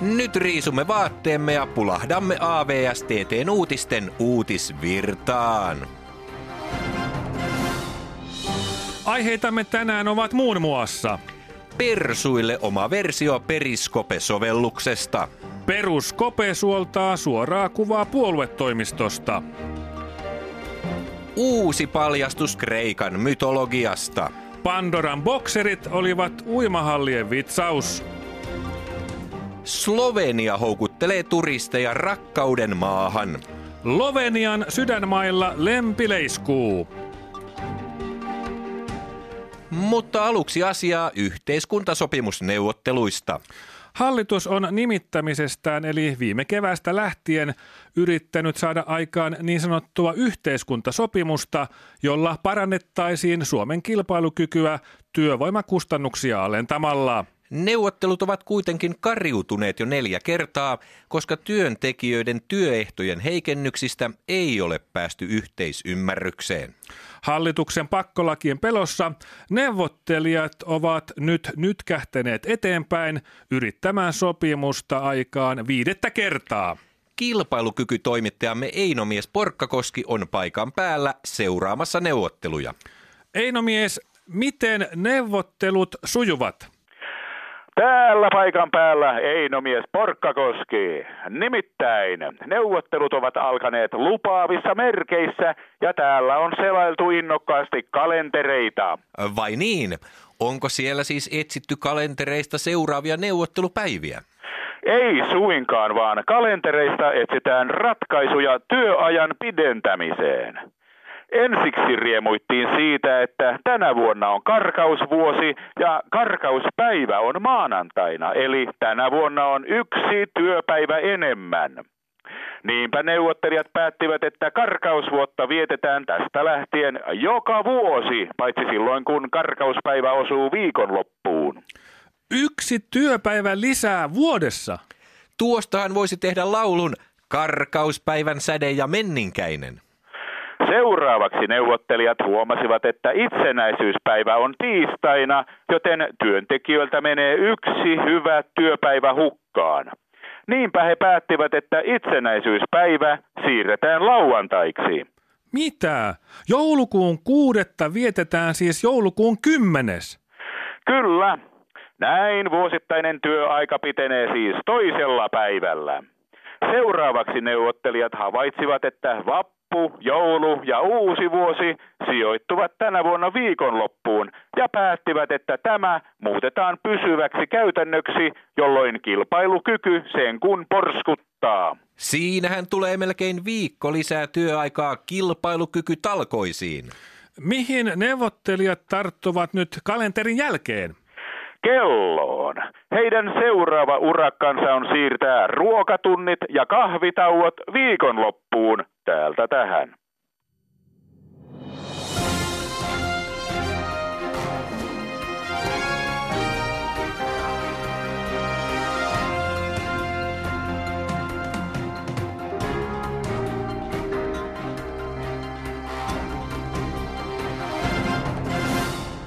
Nyt riisumme vaatteemme ja pulahdamme AVSTTn uutisten uutisvirtaan. Aiheitamme tänään ovat muun muassa Persuille oma versio Periskope-sovelluksesta. Peruskope suoltaa suoraa kuvaa puoluetoimistosta. Uusi paljastus Kreikan mytologiasta. Pandoran bokserit olivat uimahallien vitsaus. Slovenia houkuttelee turisteja rakkauden maahan. Lovenian sydänmailla lempi leiskuu. Mutta aluksi asiaa yhteiskuntasopimusneuvotteluista. Hallitus on nimittämisestään eli viime kevästä lähtien yrittänyt saada aikaan niin sanottua yhteiskuntasopimusta, jolla parannettaisiin Suomen kilpailukykyä työvoimakustannuksia alentamalla. Neuvottelut ovat kuitenkin kariutuneet jo neljä kertaa, koska työntekijöiden työehtojen heikennyksistä ei ole päästy yhteisymmärrykseen. Hallituksen pakkolakien pelossa neuvottelijat ovat nyt nytkähtäneet eteenpäin yrittämään sopimusta aikaan viidettä kertaa. Kilpailukykytoimittajamme Einomies Porkkakoski on paikan päällä seuraamassa neuvotteluja. Einomies, miten neuvottelut sujuvat? Täällä paikan päällä Einomies Porkkakoski. Nimittäin neuvottelut ovat alkaneet lupaavissa merkeissä ja täällä on selailtu innokkaasti kalentereita. Vai niin? Onko siellä siis etsitty kalentereista seuraavia neuvottelupäiviä? Ei suinkaan, vaan kalentereista etsitään ratkaisuja työajan pidentämiseen. Ensiksi riemuittiin siitä, että tänä vuonna on karkausvuosi ja karkauspäivä on maanantaina, eli tänä vuonna on yksi työpäivä enemmän. Niinpä neuvottelijat päättivät, että karkausvuotta vietetään tästä lähtien joka vuosi, paitsi silloin kun karkauspäivä osuu viikonloppuun. Yksi työpäivä lisää vuodessa. Tuostahan voisi tehdä laulun Karkauspäivän säde ja menninkäinen. Seuraavaksi neuvottelijat huomasivat, että itsenäisyyspäivä on tiistaina, joten työntekijöiltä menee yksi hyvä työpäivä hukkaan. Niinpä he päättivät, että itsenäisyyspäivä siirretään lauantaiksi. Mitä? Joulukuun kuudetta vietetään siis joulukuun kymmenes. Kyllä. Näin vuosittainen työaika pitenee siis toisella päivällä. Seuraavaksi neuvottelijat havaitsivat, että vappu loppu, joulu ja uusi vuosi sijoittuvat tänä vuonna viikonloppuun ja päättivät, että tämä muutetaan pysyväksi käytännöksi, jolloin kilpailukyky sen kun porskuttaa. Siinähän tulee melkein viikko lisää työaikaa kilpailukyky talkoisiin. Mihin neuvottelijat tarttuvat nyt kalenterin jälkeen? Kelloon. Heidän seuraava urakkansa on siirtää ruokatunnit ja kahvitauot viikonloppuun täältä tähän.